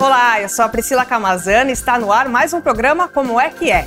Olá, eu sou a Priscila Camazana e está no ar mais um programa Como é que é.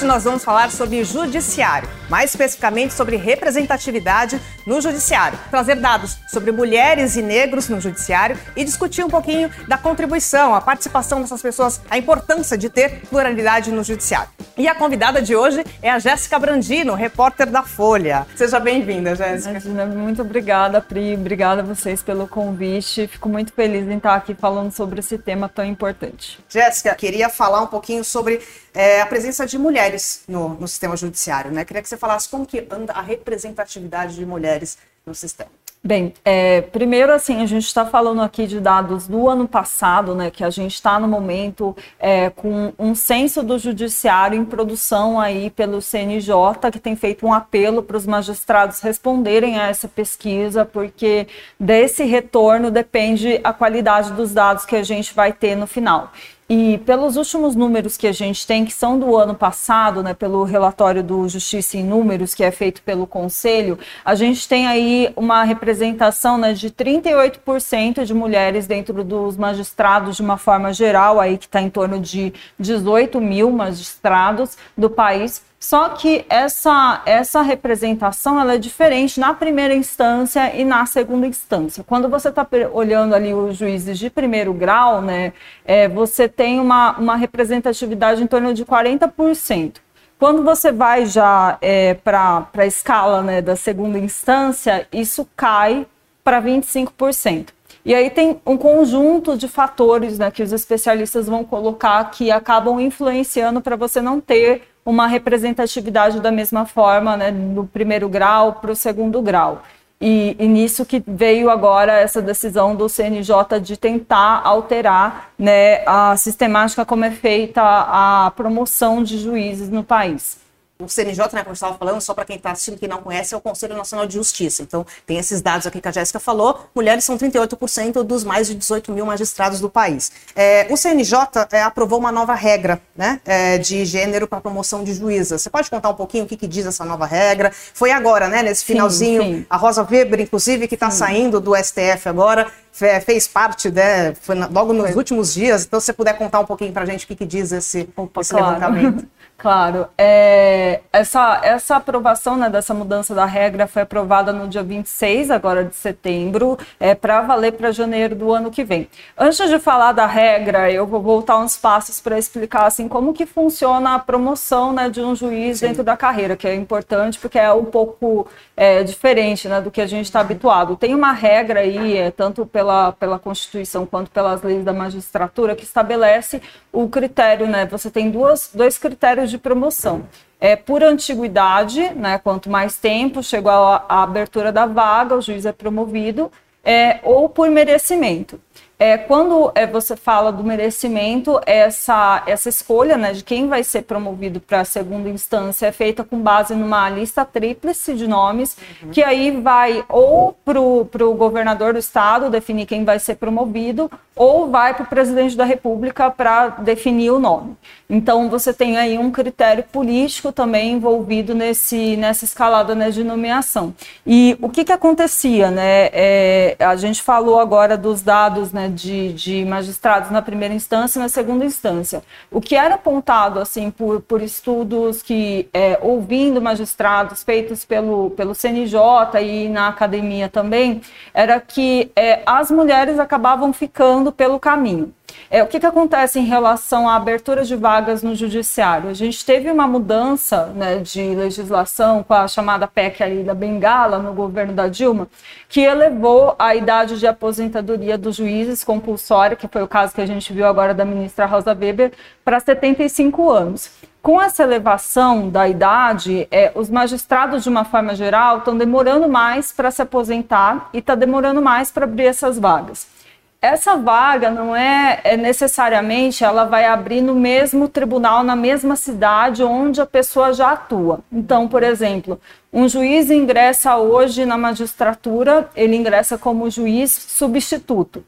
Hoje nós vamos falar sobre judiciário, mais especificamente sobre representatividade no judiciário, trazer dados sobre mulheres e negros no judiciário e discutir um pouquinho da contribuição, a participação dessas pessoas, a importância de ter pluralidade no judiciário. E a convidada de hoje é a Jéssica Brandino, repórter da Folha. Seja bem-vinda, Jéssica. Muito obrigada, Pri. Obrigada a vocês pelo convite. Fico muito feliz em estar aqui falando sobre esse tema tão importante. Jéssica, queria falar um pouquinho sobre é, a presença de mulheres no, no, sistema judiciário, né? Queria que você falasse como que anda a representatividade de mulheres no sistema. Bem, é, primeiro assim, a gente está falando aqui de dados do ano passado, né, que a gente está no momento é, com um censo do judiciário em produção aí pelo CNJ, que tem feito um apelo para os magistrados responderem a essa pesquisa, porque desse retorno depende a qualidade dos dados que a gente vai ter no final. E pelos últimos números que a gente tem, que são do ano passado, né, pelo relatório do Justiça em Números, que é feito pelo Conselho, a gente tem aí uma representação né, de 38% de mulheres dentro dos magistrados, de uma forma geral, aí que está em torno de 18 mil magistrados do país, só que essa, essa representação ela é diferente na primeira instância e na segunda instância. Quando você está olhando ali os juízes de primeiro grau, né, é, você tem uma, uma representatividade em torno de 40%. Quando você vai já é, para a escala né, da segunda instância, isso cai para 25%. E aí tem um conjunto de fatores né, que os especialistas vão colocar que acabam influenciando para você não ter uma representatividade da mesma forma, né, do primeiro grau para o segundo grau. E, e, nisso que veio agora essa decisão do CNJ de tentar alterar né, a sistemática como é feita a promoção de juízes no país o CNJ, né, como eu estava falando, só para quem está assistindo que não conhece, é o Conselho Nacional de Justiça. Então, tem esses dados aqui que a Jéssica falou. Mulheres são 38% dos mais de 18 mil magistrados do país. É, o CNJ é, aprovou uma nova regra né, é, de gênero para promoção de juízas. Você pode contar um pouquinho o que, que, diz essa nova regra? Foi agora, né, nesse finalzinho, sim, sim. a Rosa Weber, inclusive, que está saindo do STF agora, fez parte, né, foi logo nos últimos dias. Então, se você puder contar um pouquinho para a gente o que, que diz esse, Opa, esse claro. levantamento. Claro. É, essa, essa aprovação né, dessa mudança da regra foi aprovada no dia 26 agora de setembro, é, para valer para janeiro do ano que vem. Antes de falar da regra, eu vou voltar uns passos para explicar assim, como que funciona a promoção né, de um juiz Sim. dentro da carreira, que é importante porque é um pouco é, diferente né, do que a gente está habituado. Tem uma regra aí, é, tanto pela, pela Constituição quanto pelas leis da magistratura, que estabelece o critério, né? Você tem duas, dois critérios de promoção. É por antiguidade, né? Quanto mais tempo chegou a, a abertura da vaga, o juiz é promovido, é, ou por merecimento. É, quando é, você fala do merecimento, essa, essa escolha né, de quem vai ser promovido para a segunda instância é feita com base numa lista tríplice de nomes, uhum. que aí vai ou para o governador do estado definir quem vai ser promovido, ou vai para o presidente da república para definir o nome. Então você tem aí um critério político também envolvido nesse, nessa escalada né, de nomeação. E o que, que acontecia? Né? É, a gente falou agora dos dados né, de, de magistrados na primeira instância e na segunda instância. O que era apontado assim por, por estudos que, é, ouvindo magistrados feitos pelo, pelo CNJ e na academia também, era que é, as mulheres acabavam ficando pelo caminho. É, o que, que acontece em relação à abertura de vagas no judiciário? A gente teve uma mudança né, de legislação com a chamada PEC ali da Bengala no governo da Dilma, que elevou a idade de aposentadoria dos juízes compulsória, que foi o caso que a gente viu agora da ministra Rosa Weber, para 75 anos. Com essa elevação da idade, é, os magistrados, de uma forma geral, estão demorando mais para se aposentar e está demorando mais para abrir essas vagas essa vaga não é, é, necessariamente ela vai abrir no mesmo tribunal, na mesma cidade onde a pessoa já atua. Então, por exemplo, um juiz ingressa hoje na magistratura, ele ingressa como juiz substituto.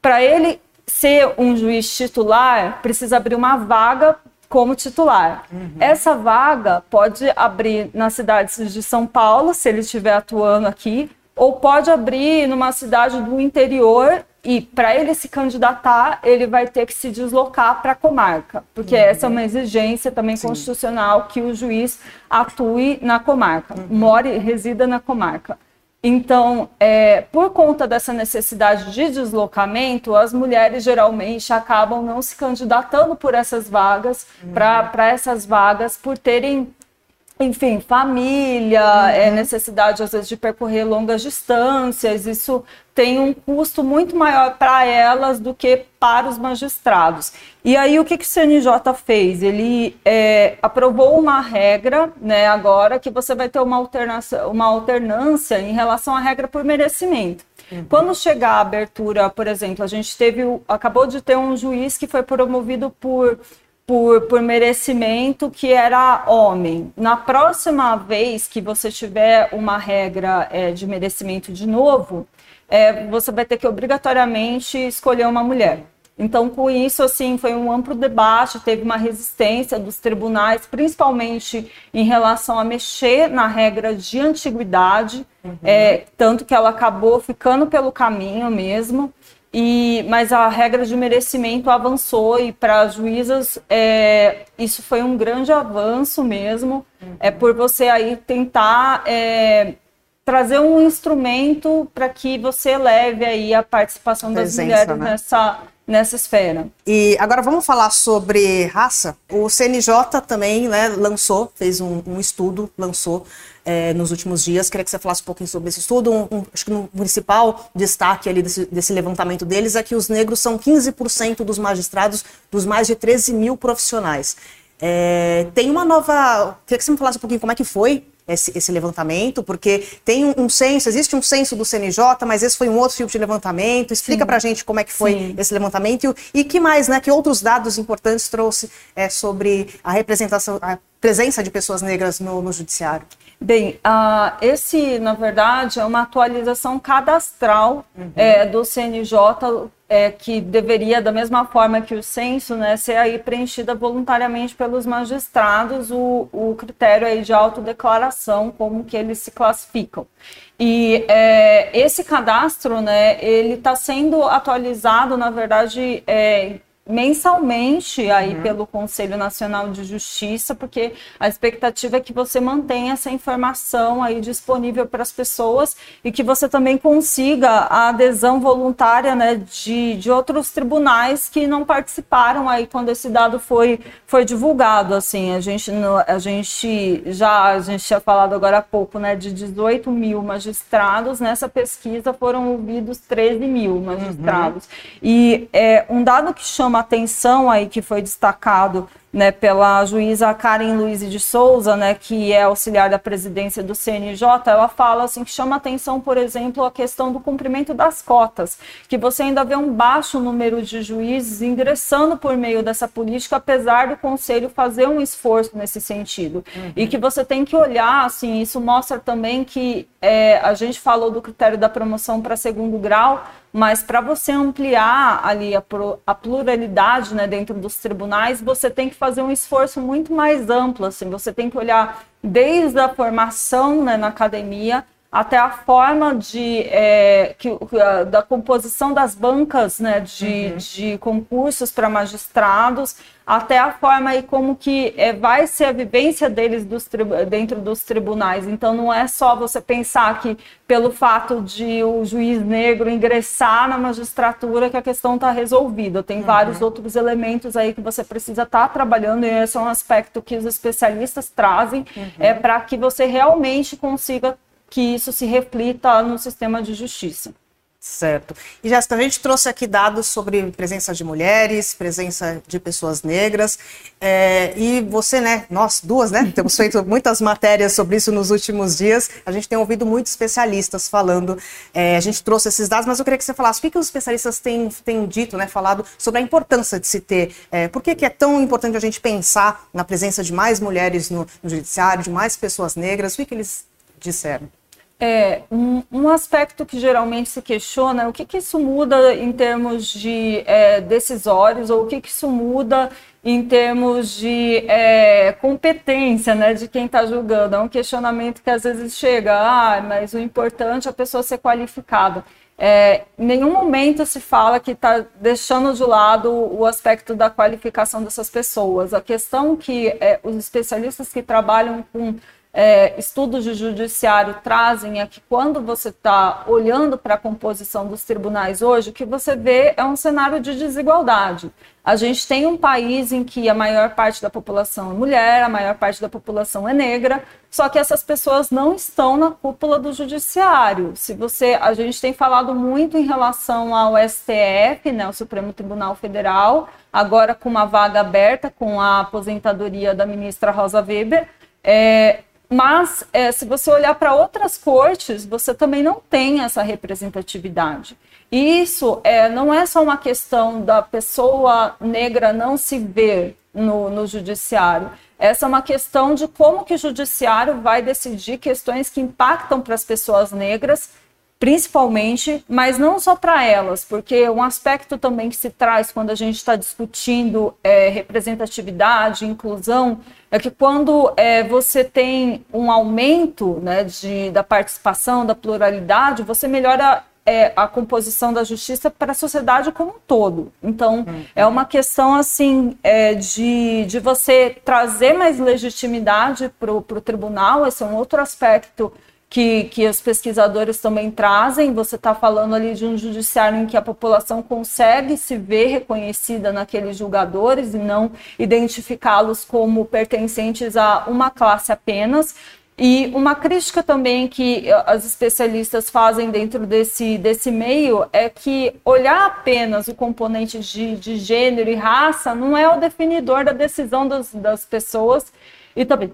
Para ele ser um juiz titular, precisa abrir uma vaga como titular. Uhum. Essa vaga pode abrir nas cidades de São Paulo, se ele estiver atuando aqui, ou pode abrir numa cidade do interior e para ele se candidatar, ele vai ter que se deslocar para a comarca, porque uhum. essa é uma exigência também Sim. constitucional que o juiz atue na comarca, uhum. more, resida na comarca. Então, é, por conta dessa necessidade de deslocamento, as mulheres geralmente acabam não se candidatando por essas vagas, uhum. para essas vagas, por terem enfim, família, uhum. é, necessidade às vezes de percorrer longas distâncias, isso tem um custo muito maior para elas do que para os magistrados. E aí o que, que o CNJ fez? Ele é, aprovou uma regra, né, agora que você vai ter uma alternância, uma alternância em relação à regra por merecimento. Uhum. Quando chegar a abertura, por exemplo, a gente teve, acabou de ter um juiz que foi promovido por por, por merecimento que era homem. Na próxima vez que você tiver uma regra é, de merecimento de novo, é, você vai ter que obrigatoriamente escolher uma mulher. Então, com isso, assim, foi um amplo debate, teve uma resistência dos tribunais, principalmente em relação a mexer na regra de antiguidade, uhum. é, tanto que ela acabou ficando pelo caminho mesmo. E, mas a regra de merecimento avançou e para as juízas é, isso foi um grande avanço mesmo. Uhum. É por você aí tentar é, trazer um instrumento para que você leve aí a participação das mulheres né? nessa nessa esfera. E agora vamos falar sobre raça. O CNJ também né, lançou, fez um, um estudo, lançou é, nos últimos dias. Queria que você falasse um pouquinho sobre esse estudo. Um, um, acho que o principal destaque ali desse, desse, levantamento deles é que os negros são 15% dos magistrados dos mais de 13 mil profissionais. É, tem uma nova. Queria que você me falasse um pouquinho como é que foi esse, esse levantamento, porque tem um, um, censo, existe um censo do CNJ, mas esse foi um outro tipo de levantamento. Explica pra gente como é que foi Sim. esse levantamento e, e que mais, né? Que outros dados importantes trouxe é, sobre a representação, a presença de pessoas negras no, no judiciário? Bem, uh, esse, na verdade, é uma atualização cadastral uhum. é, do CNJ, é, que deveria, da mesma forma que o censo, né, ser aí preenchida voluntariamente pelos magistrados o, o critério aí de autodeclaração, como que eles se classificam. E é, esse cadastro, né, ele está sendo atualizado, na verdade, é, mensalmente aí uhum. pelo Conselho Nacional de Justiça, porque a expectativa é que você mantenha essa informação aí disponível para as pessoas e que você também consiga a adesão voluntária né, de, de outros tribunais que não participaram aí quando esse dado foi, foi divulgado. Assim, a gente, a gente já a gente tinha falado agora há pouco né, de 18 mil magistrados, nessa pesquisa foram ouvidos 13 mil magistrados. Uhum. E é, um dado que chama uma atenção aí que foi destacado né, pela juíza Karen Luiz de Souza, né, que é auxiliar da presidência do CNJ, ela fala assim que chama atenção, por exemplo, a questão do cumprimento das cotas, que você ainda vê um baixo número de juízes ingressando por meio dessa política, apesar do conselho fazer um esforço nesse sentido. Uhum. E que você tem que olhar, assim, isso mostra também que é, a gente falou do critério da promoção para segundo grau, mas para você ampliar ali a, a pluralidade né, dentro dos tribunais, você tem que fazer um esforço muito mais amplo. Assim, você tem que olhar desde a formação né, na academia até a forma de é, que, da composição das bancas né, de, uhum. de concursos para magistrados, até a forma e como que é, vai ser a vivência deles dos dentro dos tribunais. Então não é só você pensar que pelo fato de o juiz negro ingressar na magistratura que a questão está resolvida. Tem uhum. vários outros elementos aí que você precisa estar tá trabalhando e esse é um aspecto que os especialistas trazem uhum. é para que você realmente consiga que isso se reflita no sistema de justiça. Certo. E Jéssica, a gente trouxe aqui dados sobre presença de mulheres, presença de pessoas negras, é, e você, né, nós duas, né, temos feito muitas matérias sobre isso nos últimos dias, a gente tem ouvido muitos especialistas falando, é, a gente trouxe esses dados, mas eu queria que você falasse o que, que os especialistas têm, têm dito, né, falado sobre a importância de se ter, é, por que, que é tão importante a gente pensar na presença de mais mulheres no, no judiciário, de mais pessoas negras, o que, que eles disseram? É, um, um, aspecto que geralmente se questiona é o que, que isso muda em termos de é, decisórios, ou o que, que isso muda em termos de é, competência né, de quem está julgando. É um questionamento que às vezes chega, ah, mas o importante é a pessoa ser qualificada. É, em nenhum momento se fala que está deixando de lado o aspecto da qualificação dessas pessoas. A questão que é, os especialistas que trabalham com é, estudos de judiciário trazem é que quando você está olhando para a composição dos tribunais hoje, o que você vê é um cenário de desigualdade. A gente tem um país em que a maior parte da população é mulher, a maior parte da população é negra, só que essas pessoas não estão na cúpula do judiciário. Se você, a gente tem falado muito em relação ao STF, né, o Supremo Tribunal Federal, agora com uma vaga aberta com a aposentadoria da ministra Rosa Weber. É, mas, é, se você olhar para outras cortes, você também não tem essa representatividade. E isso é, não é só uma questão da pessoa negra não se ver no, no judiciário. Essa é uma questão de como que o judiciário vai decidir questões que impactam para as pessoas negras principalmente, mas não só para elas, porque um aspecto também que se traz quando a gente está discutindo é, representatividade, inclusão, é que quando é, você tem um aumento né, de, da participação, da pluralidade, você melhora é, a composição da justiça para a sociedade como um todo. Então, uhum. é uma questão assim é, de, de você trazer mais legitimidade para o tribunal, esse é um outro aspecto que, que os pesquisadores também trazem. Você está falando ali de um judiciário em que a população consegue se ver reconhecida naqueles julgadores e não identificá-los como pertencentes a uma classe apenas. E uma crítica também que as especialistas fazem dentro desse, desse meio é que olhar apenas o componente de, de gênero e raça não é o definidor da decisão das, das pessoas e também,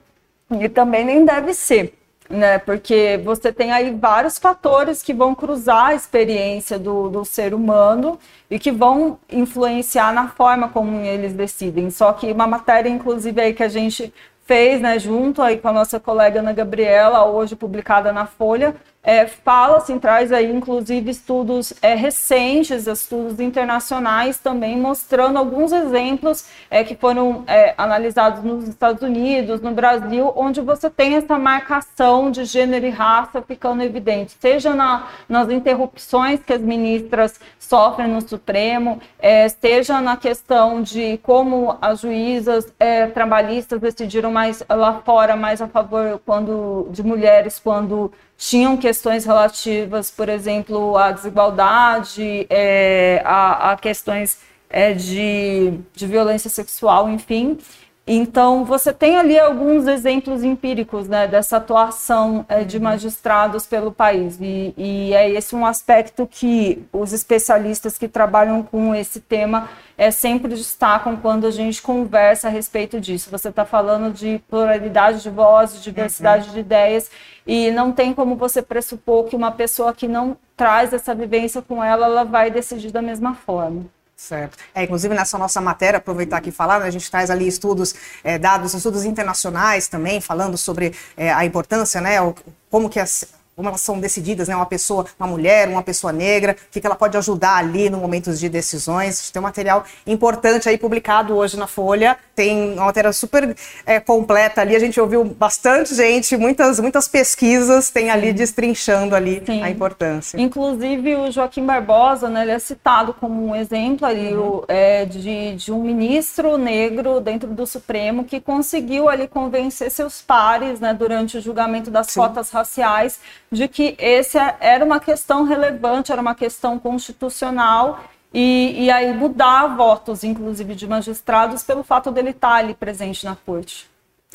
e também nem deve ser né? Porque você tem aí vários fatores que vão cruzar a experiência do, do ser humano e que vão influenciar na forma como eles decidem. Só que uma matéria, inclusive, aí que a gente fez, né, junto aí com a nossa colega Ana Gabriela, hoje publicada na Folha, é, fala, assim, traz aí inclusive estudos é, recentes, estudos internacionais também, mostrando alguns exemplos é, que foram é, analisados nos Estados Unidos, no Brasil, onde você tem essa marcação de gênero e raça ficando evidente, seja na, nas interrupções que as ministras sofrem no Supremo, é, seja na questão de como as juízas é, trabalhistas decidiram mais lá fora, mais a favor quando de mulheres quando tinham questões relativas, por exemplo, à desigualdade, é, a, a, questões é, de, de violência sexual, enfim. Então, você tem ali alguns exemplos empíricos né, dessa atuação é, de magistrados pelo país. E, e, é esse um aspecto que os especialistas que trabalham com esse tema é, sempre destacam quando a gente conversa a respeito disso. Você está falando de pluralidade de vozes, diversidade uhum. de ideias, e não tem como você pressupor que uma pessoa que não traz essa vivência com ela, ela vai decidir da mesma forma. Certo. É, inclusive nessa nossa matéria, aproveitar aqui e falar, né, a gente traz ali estudos, é, dados, estudos internacionais também, falando sobre é, a importância, né, o, como que as, como elas são decididas, né? Uma pessoa, uma mulher, uma pessoa negra, o que, que ela pode ajudar ali no momentos de decisões. Tem um material importante aí publicado hoje na Folha. Tem uma matéria super é, completa ali. A gente ouviu bastante gente, muitas, muitas pesquisas tem ali Sim. destrinchando ali Sim. a importância. Inclusive o Joaquim Barbosa, né? Ele é citado como um exemplo ali uhum. o, é, de, de um ministro negro dentro do Supremo que conseguiu ali convencer seus pares, né? Durante o julgamento das Sim. cotas raciais de que esse era uma questão relevante, era uma questão constitucional e, e aí mudar votos, inclusive de magistrados, pelo fato dele estar ali presente na corte.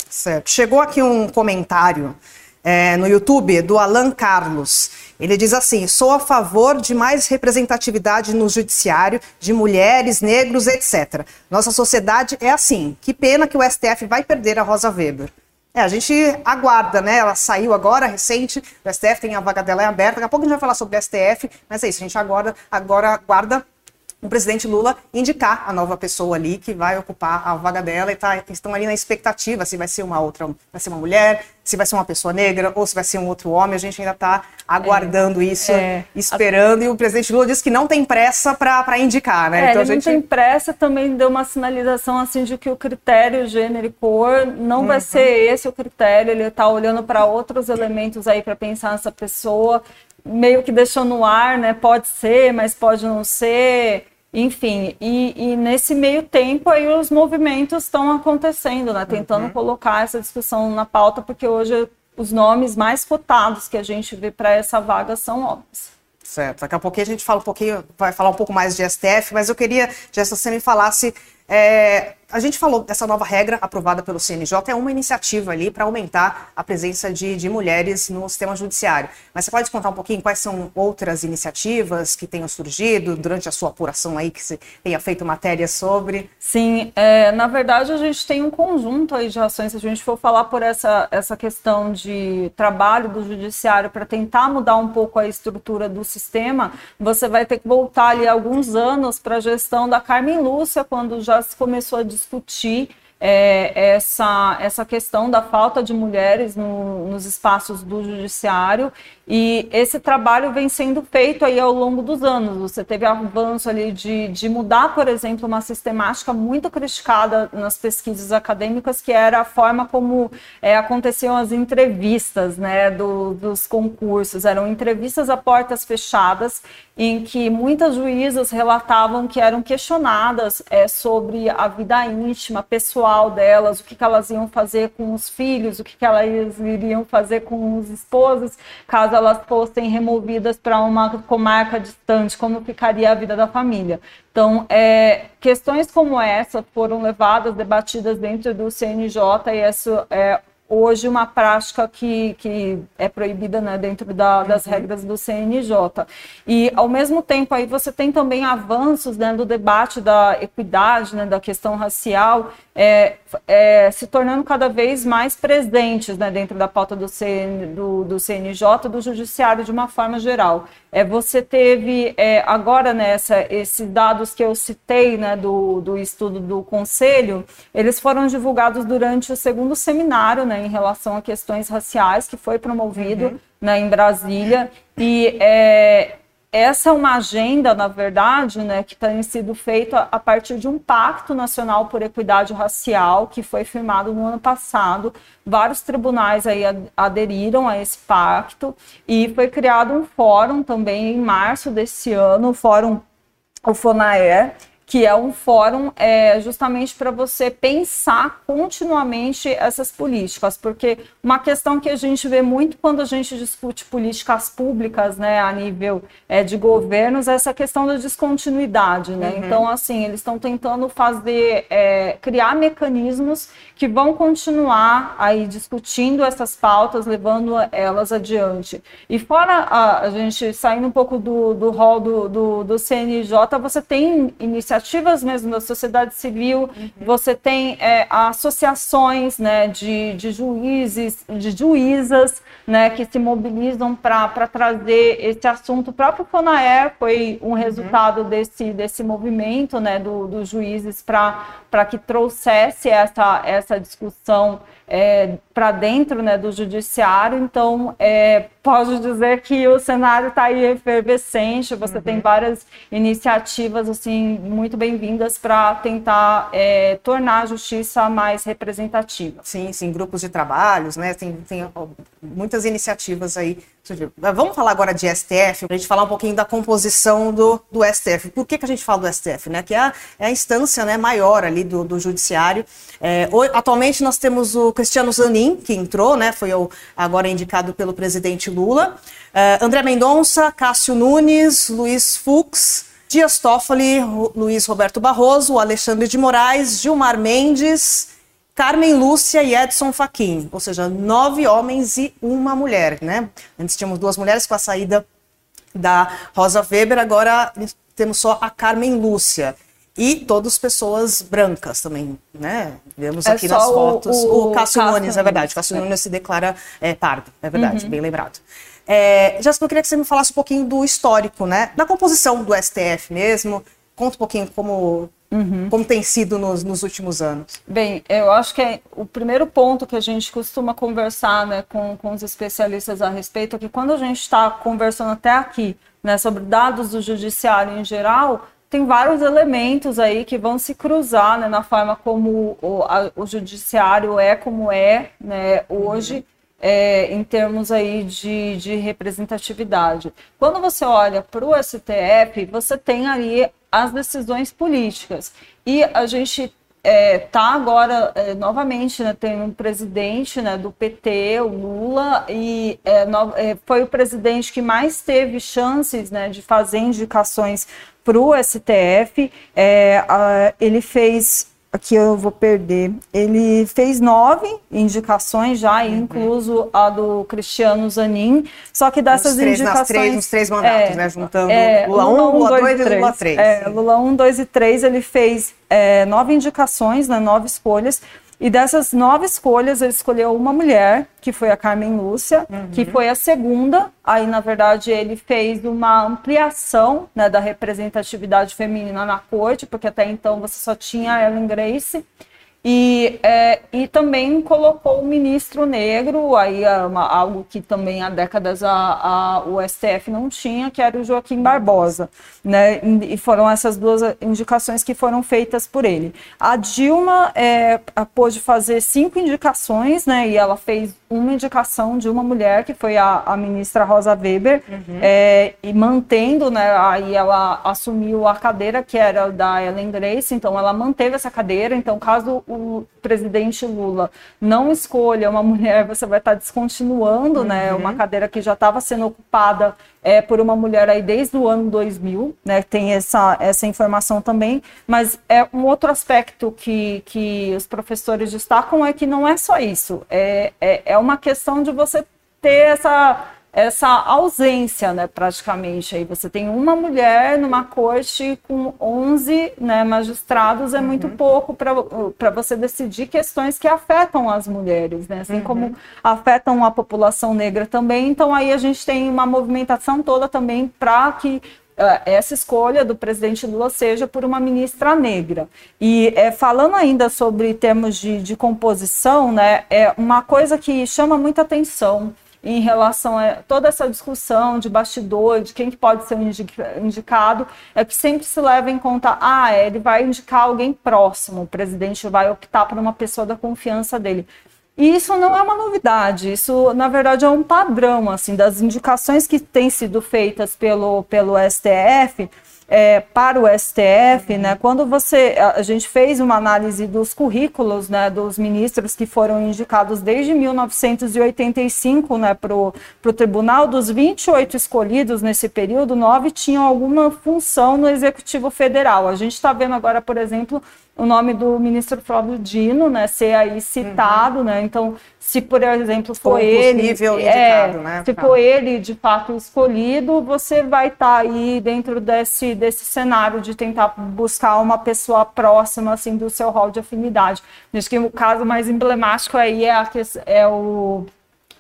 Certo. Chegou aqui um comentário é, no YouTube do Alan Carlos. Ele diz assim: sou a favor de mais representatividade no judiciário, de mulheres, negros, etc. Nossa sociedade é assim. Que pena que o STF vai perder a Rosa Weber. É, a gente aguarda, né? Ela saiu agora, recente, o STF tem a vaga dela é aberta. Daqui a pouco a gente vai falar sobre o STF, mas é isso, a gente agora, agora aguarda o presidente Lula indicar a nova pessoa ali que vai ocupar a vaga dela e tá, estão ali na expectativa se vai ser uma outra, vai ser uma mulher, se vai ser uma pessoa negra ou se vai ser um outro homem. A gente ainda está aguardando é, isso, é, esperando. A... E o presidente Lula disse que não tem pressa para indicar, né? É, então, ele gente... não tem pressa, também deu uma sinalização assim de que o critério gênero e cor não uhum. vai ser esse o critério. Ele está olhando para outros elementos aí para pensar nessa pessoa meio que deixou no ar, né? Pode ser, mas pode não ser. Enfim, e, e nesse meio tempo aí os movimentos estão acontecendo, né? Tentando uhum. colocar essa discussão na pauta, porque hoje os nomes mais cotados que a gente vê para essa vaga são homens. Certo. Daqui a pouquinho a gente fala um pouquinho, vai falar um pouco mais de STF, mas eu queria, Jessa, você me falasse é, a gente falou dessa nova regra aprovada pelo CNJ, é uma iniciativa ali para aumentar a presença de, de, mulheres no sistema judiciário. Mas você pode contar um pouquinho quais são outras iniciativas que tenham surgido durante a sua apuração aí, que você tenha feito matéria sobre? Sim, é, na verdade a gente tem um conjunto aí de ações, se a gente for falar por essa, essa questão de trabalho do judiciário para tentar mudar um pouco a estrutura do sistema, você vai ter que voltar ali alguns anos para a gestão da Carmen Lúcia, quando já se começou a discutir é, essa, essa questão da falta de mulheres no, nos espaços do judiciário e esse trabalho vem sendo feito aí ao longo dos anos. Você teve avanço ali de, de mudar, por exemplo, uma sistemática muito criticada nas pesquisas acadêmicas, que era a forma como é, aconteciam as entrevistas né, do, dos concursos. Eram entrevistas a portas fechadas, em que muitas juízas relatavam que eram questionadas é, sobre a vida íntima, pessoal delas, o que, que elas iam fazer com os filhos, o que, que elas iriam fazer com os esposos, caso elas fossem removidas para uma comarca distante, como ficaria a vida da família. Então, é, questões como essa foram levadas, debatidas dentro do CNJ, e isso é hoje uma prática que, que é proibida né, dentro da, das uhum. regras do CNJ. E, ao mesmo tempo, aí você tem também avanços né, do debate da equidade, né, da questão racial, é, é, se tornando cada vez mais presentes né, dentro da pauta do, CN, do, do CNJ, do Judiciário de uma forma geral. É, você teve é, agora nessa né, esses dados que eu citei né, do, do estudo do Conselho, eles foram divulgados durante o segundo seminário né, em relação a questões raciais que foi promovido uhum. né, em Brasília e é, essa é uma agenda, na verdade, né, que tem sido feita a partir de um pacto nacional por equidade racial que foi firmado no ano passado. Vários tribunais aí aderiram a esse pacto e foi criado um fórum também em março desse ano, o fórum o FONAER, que é um fórum é, justamente para você pensar continuamente essas políticas, porque uma questão que a gente vê muito quando a gente discute políticas públicas, né, a nível é, de governos, é essa questão da descontinuidade, né? Uhum. Então, assim, eles estão tentando fazer, é, criar mecanismos que vão continuar aí discutindo essas pautas, levando elas adiante. E fora a, a gente saindo um pouco do, do rol do, do, do CNJ, você tem iniciativas iniciativas mesmo da sociedade civil, uhum. você tem é, associações né, de, de juízes, de juízas, né, que se mobilizam para trazer esse assunto. O próprio Fonaer foi um uhum. resultado desse, desse movimento né, do, dos juízes para que trouxesse essa, essa discussão é, para dentro né, do judiciário. Então, é, posso dizer que o cenário está aí efervescente, você uhum. tem várias iniciativas assim muito bem-vindas para tentar é, tornar a justiça mais representativa. Sim, sim, grupos de trabalhos, né? Tem, tem muitas iniciativas aí Vamos falar agora de STF, para a gente falar um pouquinho da composição do, do STF. Por que, que a gente fala do STF? Né? Que é a, é a instância né, maior ali do, do judiciário. É, atualmente nós temos o Cristiano Zanin, que entrou, né, foi o, agora indicado pelo presidente Lula. É, André Mendonça, Cássio Nunes, Luiz Fux, Dias Toffoli, Luiz Roberto Barroso, Alexandre de Moraes, Gilmar Mendes Carmen Lúcia e Edson Fachin, ou seja, nove homens e uma mulher, né? Antes tínhamos duas mulheres com a saída da Rosa Weber, agora temos só a Carmen Lúcia. E todas pessoas brancas também, né? Vemos é aqui nas fotos. O, o, o Cássio Nunes, é verdade. Cássio é. Nunes se declara é, pardo, é verdade, uhum. bem lembrado. É, Jéssica, eu queria que você me falasse um pouquinho do histórico, né? Da composição do STF mesmo, Conta um pouquinho como, uhum. como tem sido nos, nos, últimos anos. Bem, eu acho que é o primeiro ponto que a gente costuma conversar né, com, com os especialistas a respeito é que quando a gente está conversando até aqui né, sobre dados do judiciário em geral, tem vários elementos aí que vão se cruzar né, na forma como o, a, o judiciário é como é né, hoje. Uhum é, em termos aí de, de representatividade. Quando você olha para o STF, você tem ali as decisões políticas. E a gente está é, tá agora é, novamente né, tem um presidente né, do PT, o Lula, e é, no, é, foi o presidente que mais teve chances né, de fazer indicações para o STF. É, a, ele fez aqui eu vou perder. Ele fez nove indicações já, uhum. incluso a do Cristiano Zanin. Só que dessas nos três, indicações. Três, nos três mandatos, é, né? Juntando é, Lula 1, Lula 2 e Lula 3. É, Lula 1, 2 e 3, ele fez é, nove indicações, né, nove escolhas. E dessas nove escolhas, ele escolheu uma mulher, que foi a Carmen Lúcia, uhum. que foi a segunda. Aí, na verdade, ele fez uma ampliação né, da representatividade feminina na corte, porque até então você só tinha a Ellen Grace. E, é, e também colocou o ministro negro, aí é uma, algo que também há décadas a, a, o STF não tinha, que era o Joaquim Barbosa. Né? E foram essas duas indicações que foram feitas por ele. A Dilma é, pôde fazer cinco indicações, né? e ela fez uma indicação de uma mulher, que foi a, a ministra Rosa Weber, uhum. é, e mantendo, né, aí ela assumiu a cadeira que era da Ellen Grace, então ela manteve essa cadeira, então caso o presidente Lula não escolha uma mulher, você vai estar descontinuando, né, uhum. né, uma cadeira que já estava sendo ocupada é, por uma mulher aí desde o ano 2000, né, tem essa, essa informação também, mas é um outro aspecto que, que os professores destacam é que não é só isso, é, é, é uma questão de você ter essa essa ausência, né, praticamente. Aí você tem uma mulher numa corte com 11 né, magistrados, é uhum. muito pouco para você decidir questões que afetam as mulheres, né, assim uhum. como afetam a população negra também. Então, aí a gente tem uma movimentação toda também para que uh, essa escolha do presidente Lula seja por uma ministra negra. E é, falando ainda sobre termos de, de composição, né, é uma coisa que chama muita atenção em relação a toda essa discussão de bastidor, de quem que pode ser indicado, é que sempre se leva em conta, ah, ele vai indicar alguém próximo, o presidente vai optar por uma pessoa da confiança dele. E isso não é uma novidade, isso na verdade é um padrão assim das indicações que têm sido feitas pelo, pelo STF é, para o STF, uhum. né? Quando você a, gente fez uma análise dos currículos, né, dos ministros que foram indicados desde 1985, né, para o tribunal, dos 28 escolhidos nesse período, nove tinham alguma função no Executivo Federal. A gente está vendo agora, por exemplo, o nome do ministro Flávio Dino, né, ser aí citado, uhum. né? Então, se por exemplo for ele, é, né? se for ele de fato escolhido, você vai estar tá aí dentro desse desse cenário de tentar buscar uma pessoa próxima assim do seu rol de afinidade. Acho que o caso mais emblemático aí é, a, é o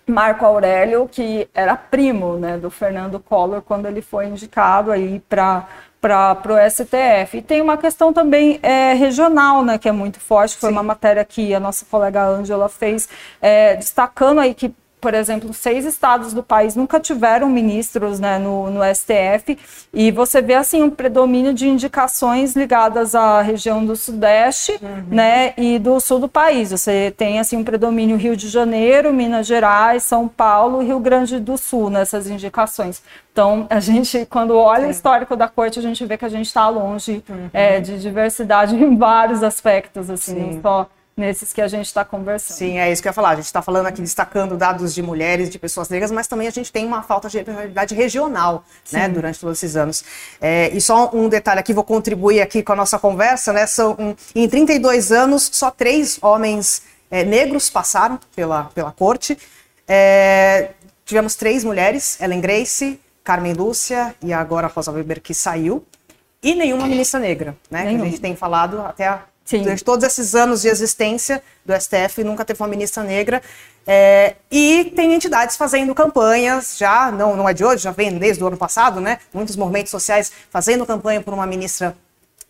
Marco Aurélio, que era primo né, do Fernando Collor quando ele foi indicado aí para para o STF. E tem uma questão também é, regional, né, que é muito forte, foi Sim. uma matéria que a nossa colega Ângela fez, é, destacando aí que por exemplo, seis estados do país nunca tiveram ministros né, no, no, STF, e você vê assim um predomínio de indicações ligadas à região do Sudeste uhum. né, e do sul do país. Você tem assim um predomínio Rio de Janeiro, Minas Gerais, São Paulo e Rio Grande do Sul nessas indicações. Então, a gente, quando olha Sim. o histórico da corte, a gente vê que a gente está longe uhum. é, de diversidade em vários aspectos, assim, Sim. não só nesses que a gente está conversando. Sim, é isso que eu ia falar. A gente está falando aqui, destacando dados de mulheres, de pessoas negras, mas também a gente tem uma falta de realidade regional, né, durante todos esses anos. É, e só um detalhe aqui, vou contribuir aqui com a nossa conversa, né, são, um, em 32 anos, só três homens é, negros passaram pela, pela corte. É, tivemos três mulheres, Ellen Grace, Carmen Lúcia e agora Rosa Weber, que saiu, e nenhuma ministra negra, né, que a gente tem falado até a Sim. Durante todos esses anos de existência do STF, nunca teve uma ministra negra. É, e tem entidades fazendo campanhas, já, não, não é de hoje, já vem desde o ano passado, né? Muitos movimentos sociais fazendo campanha por uma ministra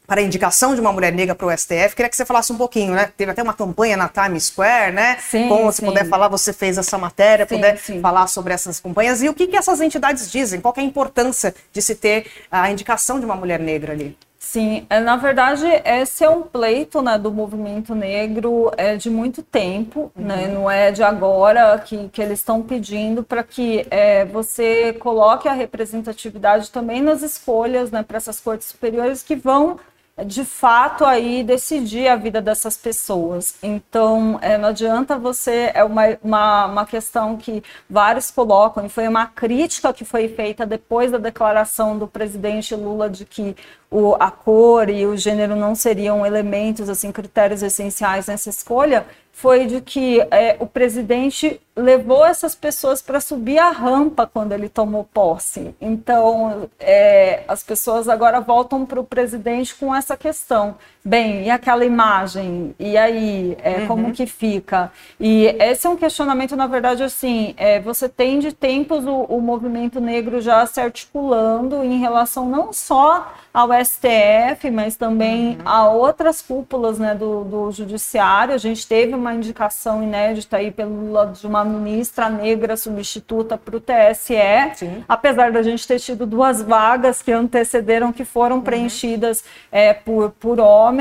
para a indicação de uma mulher negra para o STF. Queria que você falasse um pouquinho, né? Teve até uma campanha na Times Square, né? Sim, Como, sim. se puder falar, você fez essa matéria, Sim, puder sim. falar sobre essas campanhas e o que, que essas entidades dizem, qual é a importância de se ter a indicação de uma mulher negra ali. Sim, é, na verdade, esse é um pleito né, do movimento negro é, de muito tempo, né, não é de agora que, que eles estão pedindo para que é, você coloque a representatividade também nas escolhas né, para essas cortes superiores que vão de fato aí decidir a vida dessas pessoas. Então, é, não adianta você, é uma, uma, uma questão que vários colocam, e foi uma crítica que foi feita depois da declaração do presidente Lula de que o, a cor e o gênero não seriam elementos, assim, critérios essenciais nessa escolha, foi de que é, o presidente levou essas pessoas para subir a rampa quando ele tomou posse. Então, é, as pessoas agora voltam para o presidente com essa questão. Bem, e aquela imagem? E aí, é, Uhum. como que fica? E esse é um questionamento, na verdade, assim, é, você tem de tempos o, o movimento negro já se articulando em relação não só ao STF, mas também a outras cúpulas né, do, do judiciário. A gente teve uma indicação inédita aí pelo Lula de uma ministra negra substituta para o TSE, Sim. apesar da gente ter tido duas vagas que antecederam, que foram preenchidas é, por, por homens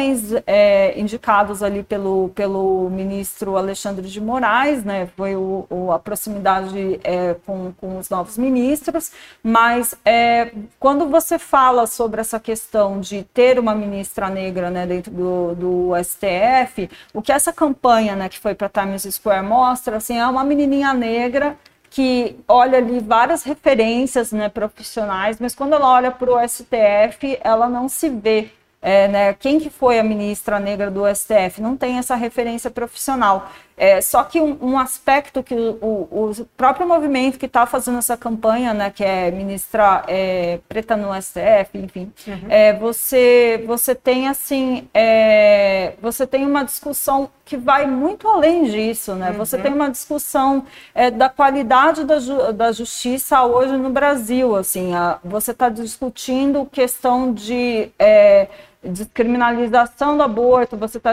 é, indicados ali pelo, pelo ministro Alexandre de Moraes, né? Foi o, o- a proximidade é, com, com os novos ministros, mas é, quando você fala sobre essa questão de ter uma ministra negra né, dentro do, do STF, o que essa campanha né, que foi para Times Square mostra assim, é uma menininha negra que olha ali várias referências né, profissionais, mas quando ela olha para o STF, ela não se vê. É, né, quem que foi a ministra negra do STF? Não tem essa referência profissional. É, só que um, um aspecto que o, o- o próprio movimento que está fazendo essa campanha, né, que é ministra é, preta no STF, enfim, é, você, você tem assim, é, você tem uma discussão que vai muito além disso, né? Você tem uma discussão é, da qualidade da, ju- da justiça hoje no Brasil, assim, a- você está discutindo questão de é, descriminalização do aborto, você está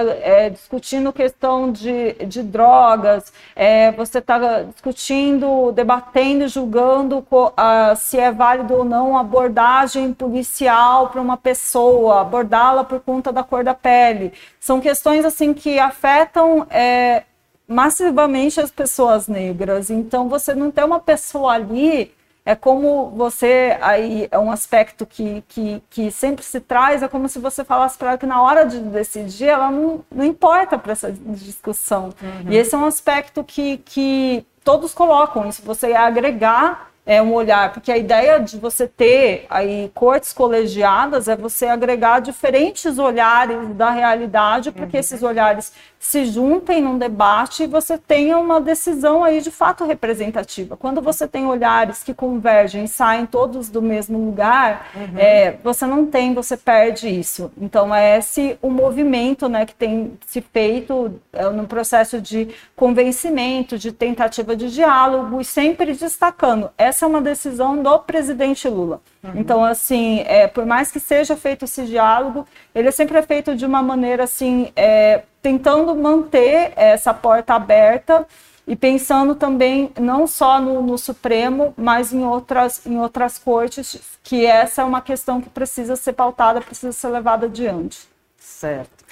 discutindo questão de, de drogas, é, você está discutindo, debatendo, julgando ah, se é válido ou não abordagem policial para uma pessoa, abordá-la por conta da cor da pele. São questões assim que afetam é, massivamente as pessoas negras. Então, você não ter uma pessoa ali é como você aí é um aspecto que, que, que sempre se traz, é como se você falasse para ela que na hora de decidir ela não, não importa para essa discussão. E esse é um aspecto que, que todos colocam, isso você agregar é um olhar, porque a ideia de você ter aí cortes colegiadas é você agregar diferentes olhares da realidade para que esses olhares se juntem num debate e você tenha uma decisão aí de fato representativa. Quando você tem olhares que convergem e saem todos do mesmo lugar, é, você não tem, você perde isso. Então é esse o movimento né, que tem se feito é, no processo de convencimento, de tentativa de diálogo e sempre destacando. Essa é uma decisão do presidente Lula. Então, assim, é, por mais que seja feito esse diálogo, ele sempre é feito de uma maneira assim, é, tentando manter essa porta aberta e pensando também não só no, no Supremo, mas em outras, em outras cortes, que essa é uma questão que precisa ser pautada, precisa ser levada adiante. Certo.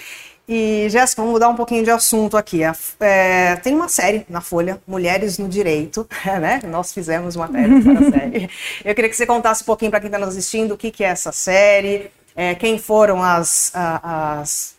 E, Jéssica, vamos mudar um pouquinho de assunto aqui. É, tem uma série na Folha, Mulheres no Direito, né? Nós fizemos matéria para a série. Eu queria que você contasse um pouquinho para quem está nos assistindo o que, que é essa série, é, quem foram as, as,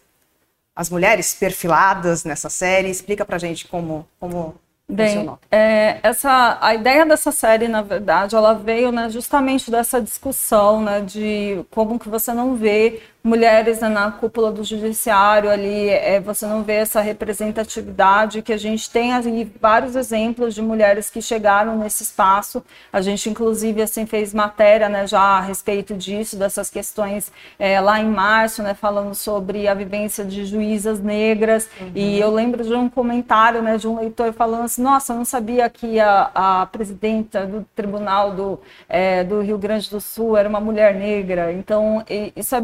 as mulheres perfiladas nessa série. Explica para gente como, como Bem, funcionou. é, essa, a ideia dessa série, na verdade, ela veio né, justamente dessa discussão né, de como que você não vê mulheres né, na cúpula do judiciário ali, é, você não vê essa representatividade, que a gente tem ali vários exemplos de mulheres que chegaram nesse espaço, a gente inclusive assim fez matéria né, já a respeito disso, dessas questões é, lá em março, né, falando sobre a vivência de juízas negras, e eu lembro de um comentário né, de um leitor falando assim, nossa, não sabia que a, a presidenta do tribunal do, é, do Rio Grande do Sul era uma mulher negra, então isso é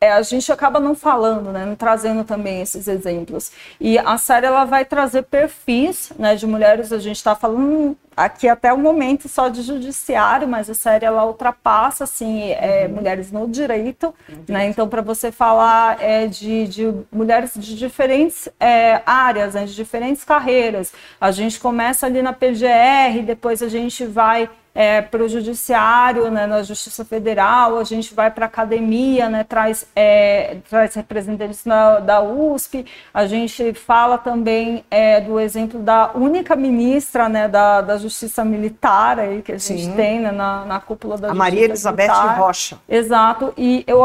é, a gente acaba não falando, né, não trazendo também esses exemplos. E a série ela vai trazer perfis né, de mulheres, a gente está falando aqui até o momento só de judiciário, mas a série ela ultrapassa assim é, uhum. mulheres no direito, né? Então para você falar é, de, de, mulheres de diferentes é, áreas, né, de diferentes carreiras, a gente começa ali na PGR, depois a gente vai é, para o judiciário, né, na Justiça Federal, a gente vai para a academia, né, traz, é, traz representantes na, da USP, a gente fala também é, do exemplo da única ministra né, da, da Justiça Militar aí, que a gente Sim. tem né, na, na cúpula da a Justiça Maria Elizabeth Militar. Rocha. Exato, e eu,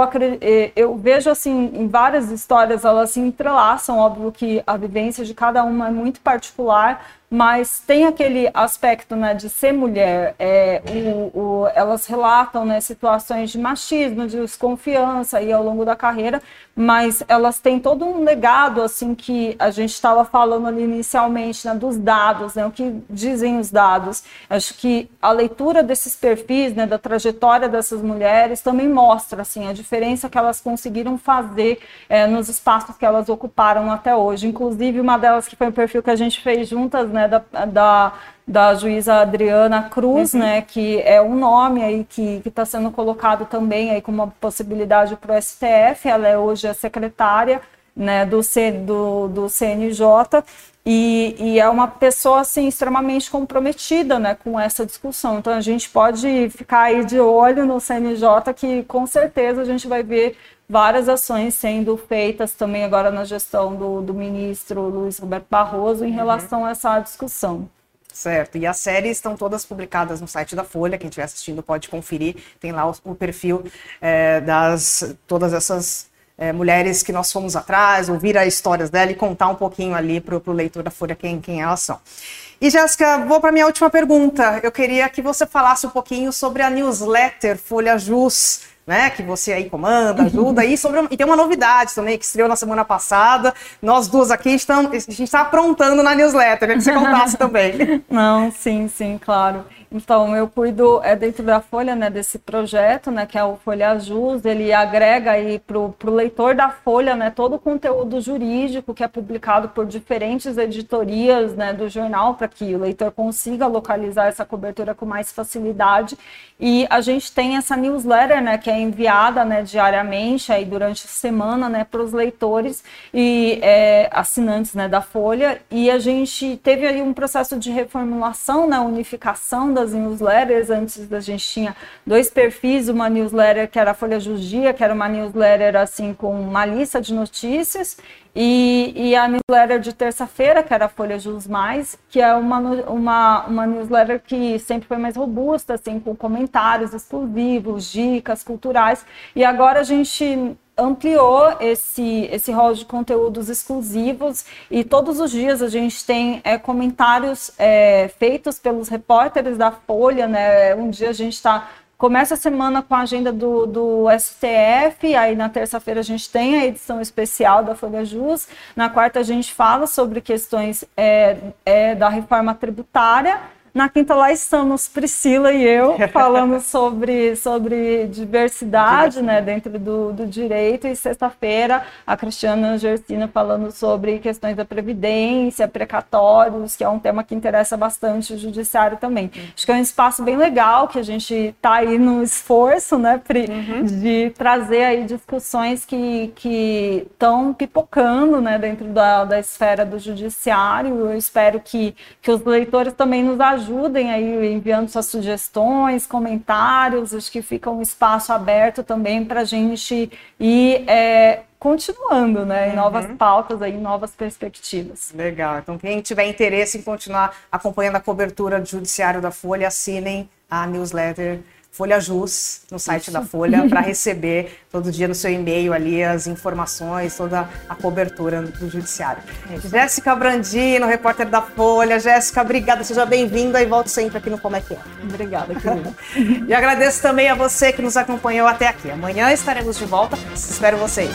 eu vejo assim, em várias histórias, elas se entrelaçam, óbvio que a vivência de cada uma é muito particular, mas tem aquele aspecto né, de ser mulher. É, o, o, elas relatam né, situações de machismo, de desconfiança aí ao longo da carreira, mas elas têm todo um legado assim que a gente estava falando ali inicialmente né, dos dados, né, o que dizem os dados. Acho que a leitura desses perfis, né, da trajetória dessas mulheres, também mostra assim a diferença que elas conseguiram fazer é, nos espaços que elas ocuparam até hoje. Inclusive uma delas que foi um perfil que a gente fez juntas, né, da, da, da juíza Adriana Cruz, uhum. né, que é um nome aí que está sendo colocado também aí como uma possibilidade para o STF, ela é hoje a secretária né, do, C, do, do CNJ e, e, é uma pessoa assim extremamente comprometida né, com essa discussão. Então a gente pode ficar aí de olho no CNJ que com certeza a gente vai ver várias ações sendo feitas também agora na gestão do, do ministro Luiz Roberto Barroso em uhum. relação a essa discussão. Certo, e as séries estão todas publicadas no site da Folha, quem estiver assistindo pode conferir, tem lá o, o perfil é, das todas essas é, mulheres que nós fomos atrás, ouvir as histórias dela e contar um pouquinho ali para o leitor da Folha quem, quem elas são. E Jéssica, vou para minha última pergunta. Eu queria que você falasse um pouquinho sobre a newsletter Folha Jus né, que você aí comanda, ajuda. aí sobre, e tem uma novidade também que estreou na semana passada. Nós duas aqui estamos, a gente está aprontando na newsletter, queria que você contasse também. Não, sim, sim, claro. Então, eu cuido é dentro da Folha, né, desse projeto, né, que é o Folha Jus, ele agrega aí para o leitor da Folha, né, todo o conteúdo jurídico que é publicado por diferentes editorias, né, do jornal, para que o leitor consiga localizar essa cobertura com mais facilidade. E a gente tem essa newsletter, né, que é enviada, né, diariamente, aí durante a semana, né, para os leitores e é, assinantes, né, da Folha. E a gente teve aí um processo de reformulação, né, unificação da duas newsletters. Antes a gente tinha dois perfis, uma newsletter que era a Folha Judia, que era uma newsletter assim com uma lista de notícias, e, e a newsletter de terça-feira, que era a Folha Jus Mais, que é uma, uma, uma newsletter que sempre foi mais robusta, assim, com comentários exclusivos, dicas culturais. E agora a gente ampliou esse, esse rol de conteúdos exclusivos e todos os dias a gente tem é, comentários é, feitos pelos repórteres da Folha, né? Um dia a gente está começa a semana com a agenda do, do STF, aí na terça-feira a gente tem a edição especial da Folha Jus, na quarta a gente fala sobre questões é, é, da reforma tributária, na quinta lá estamos Priscila e eu falando sobre, sobre diversidade né, dentro do, do direito. E sexta-feira a Cristiana Gersina falando sobre questões da Previdência, precatórios, que é um tema que interessa bastante o judiciário também. Uhum. Acho que é um espaço bem legal que a gente está aí no esforço, né, Pri, uhum. de trazer aí discussões que estão pipocando né, dentro da, da esfera do judiciário. Eu espero que, que os leitores também nos ajudem ajudem aí enviando suas sugestões, comentários. Acho que fica um espaço aberto também para a gente ir é, continuando, né, em novas uhum. pautas aí, novas perspectivas. Legal. Então, quem tiver interesse em continuar acompanhando a cobertura do Judiciário da Folha, assinem a newsletter Folha Jus, no site Isso. da Folha, para receber todo dia no seu e-mail ali as informações, toda a cobertura do Judiciário. Jéssica Brandino, repórter da Folha. Jéssica, obrigada, seja bem-vinda e volte sempre aqui no Como é que é. Obrigada, querida. e agradeço também a você que nos acompanhou até aqui. Amanhã estaremos de volta. Espero vocês.